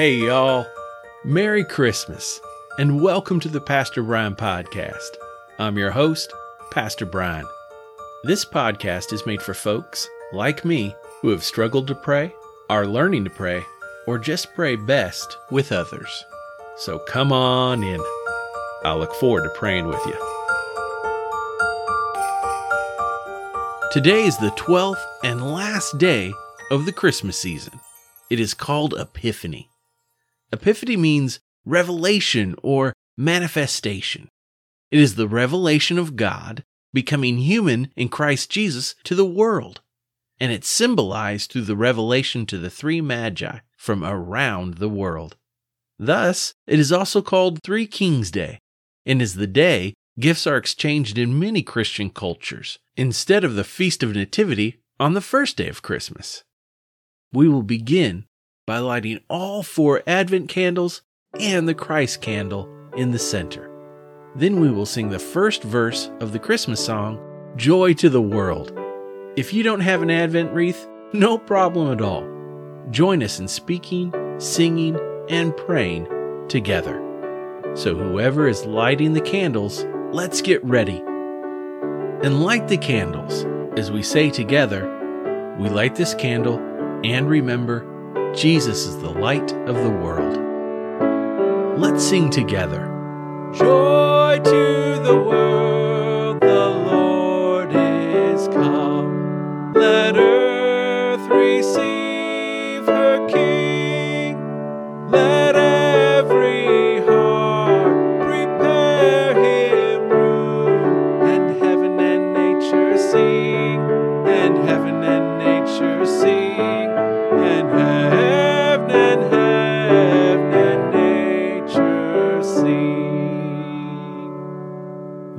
Hey, y'all. Merry Christmas, and welcome to the Pastor Brian Podcast. I'm your host, Pastor Brian. This podcast is made for folks like me who have struggled to pray, are learning to pray, or just pray best with others. So come on in. I look forward to praying with you. Today is the 12th and last day of the Christmas season. It is called Epiphany. Epiphany means revelation or manifestation. It is the revelation of God becoming human in Christ Jesus to the world, and it's symbolized through the revelation to the three magi from around the world. Thus, it is also called Three Kings Day, and is the day gifts are exchanged in many Christian cultures instead of the Feast of Nativity on the first day of Christmas. We will begin by lighting all four Advent candles and the Christ candle in the center. Then we will sing the first verse of the Christmas song, Joy to the World. If you don't have an Advent wreath, no problem at all. Join us in speaking, singing, and praying together. So, whoever is lighting the candles, let's get ready. And light the candles as we say together, We light this candle and remember, Jesus is the light of the world. Let's sing together. Joy to the world, the Lord is come. Let earth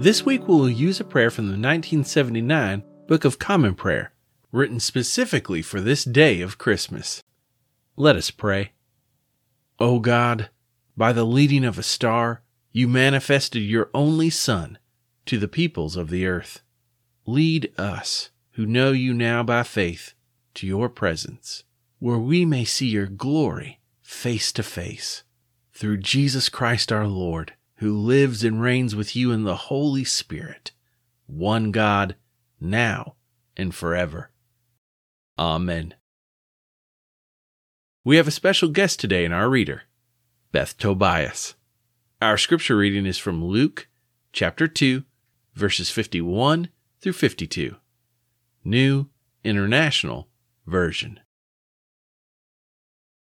This week we'll use a prayer from the 1979 Book of Common Prayer, written specifically for this day of Christmas. Let us pray. O God, by the leading of a star, you manifested your only Son to the peoples of the earth. Lead us, who know you now by faith, to your presence, where we may see your glory face to face. Through Jesus Christ our Lord, who lives and reigns with you in the Holy Spirit, one God, now and forever. Amen. We have a special guest today in our reader, Beth Tobias. Our scripture reading is from Luke chapter 2, verses 51 through 52. New International Version.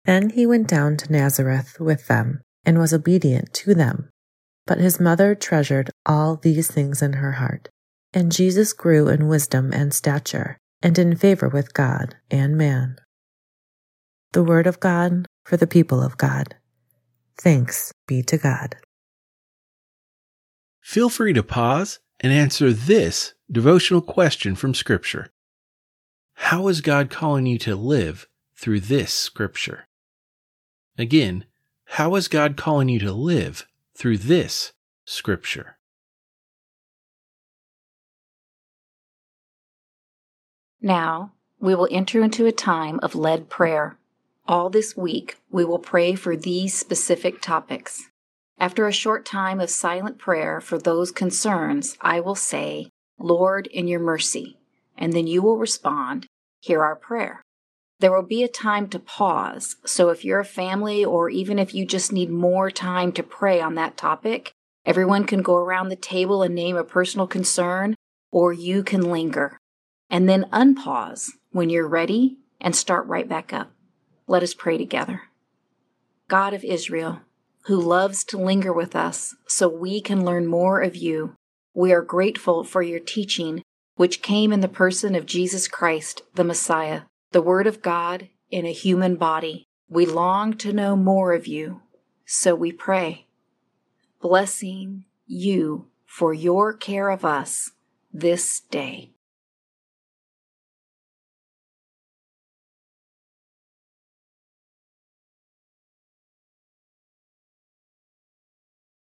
And he went down to Nazareth with them, and was obedient to them. But his mother treasured all these things in her heart. And Jesus grew in wisdom and stature, and in favor with God and man. The word of God for the people of God. Thanks be to God. Feel free to pause and answer this devotional question from Scripture How is God calling you to live through this Scripture? Again, how is God calling you to live through this Scripture? Now, we will enter into a time of led prayer. All this week, we will pray for these specific topics. After a short time of silent prayer for those concerns, I will say, Lord, in your mercy, and then you will respond, Hear our prayer. There will be a time to pause, so if you're a family or even if you just need more time to pray on that topic, everyone can go around the table and name a personal concern, or you can linger and then unpause when you're ready and start right back up. Let us pray together. God of Israel, who loves to linger with us so we can learn more of you, we are grateful for your teaching, which came in the person of Jesus Christ, the Messiah, the Word of God in a human body. We long to know more of you, so we pray. Blessing you for your care of us this day.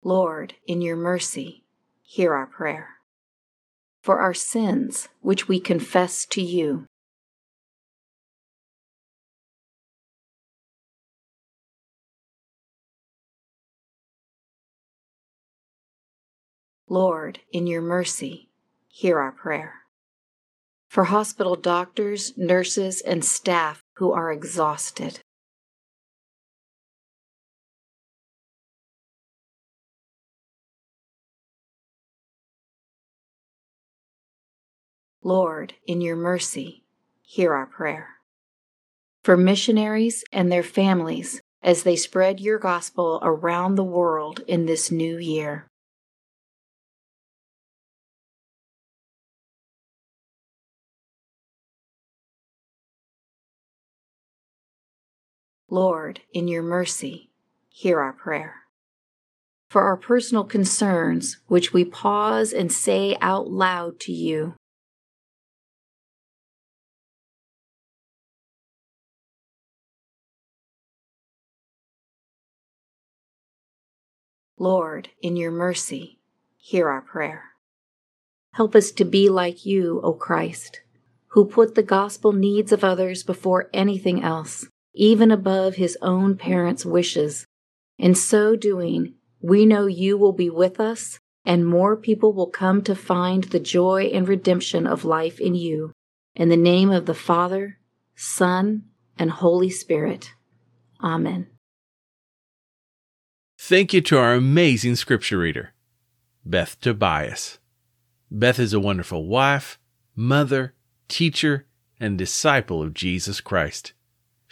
Lord, in your mercy, hear our prayer. For our sins, which we confess to you, Lord, in your mercy, hear our prayer. For hospital doctors, nurses, and staff who are exhausted. Lord, in your mercy, hear our prayer. For missionaries and their families as they spread your gospel around the world in this new year. Lord, in your mercy, hear our prayer. For our personal concerns, which we pause and say out loud to you, Lord, in your mercy, hear our prayer. Help us to be like you, O Christ, who put the gospel needs of others before anything else, even above his own parents' wishes. In so doing, we know you will be with us, and more people will come to find the joy and redemption of life in you. In the name of the Father, Son, and Holy Spirit. Amen. Thank you to our amazing scripture reader, Beth Tobias. Beth is a wonderful wife, mother, teacher, and disciple of Jesus Christ.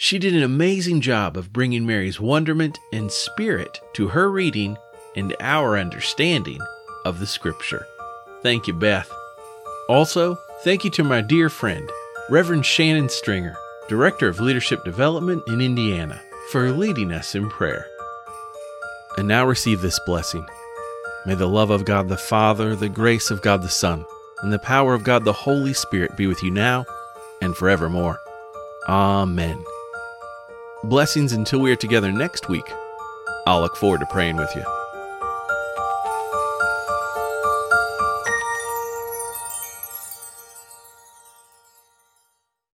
She did an amazing job of bringing Mary's wonderment and spirit to her reading and our understanding of the scripture. Thank you, Beth. Also, thank you to my dear friend, Reverend Shannon Stringer, Director of Leadership Development in Indiana, for leading us in prayer. And now receive this blessing. May the love of God the Father, the grace of God the Son, and the power of God the Holy Spirit be with you now and forevermore. Amen. Blessings until we are together next week. I'll look forward to praying with you.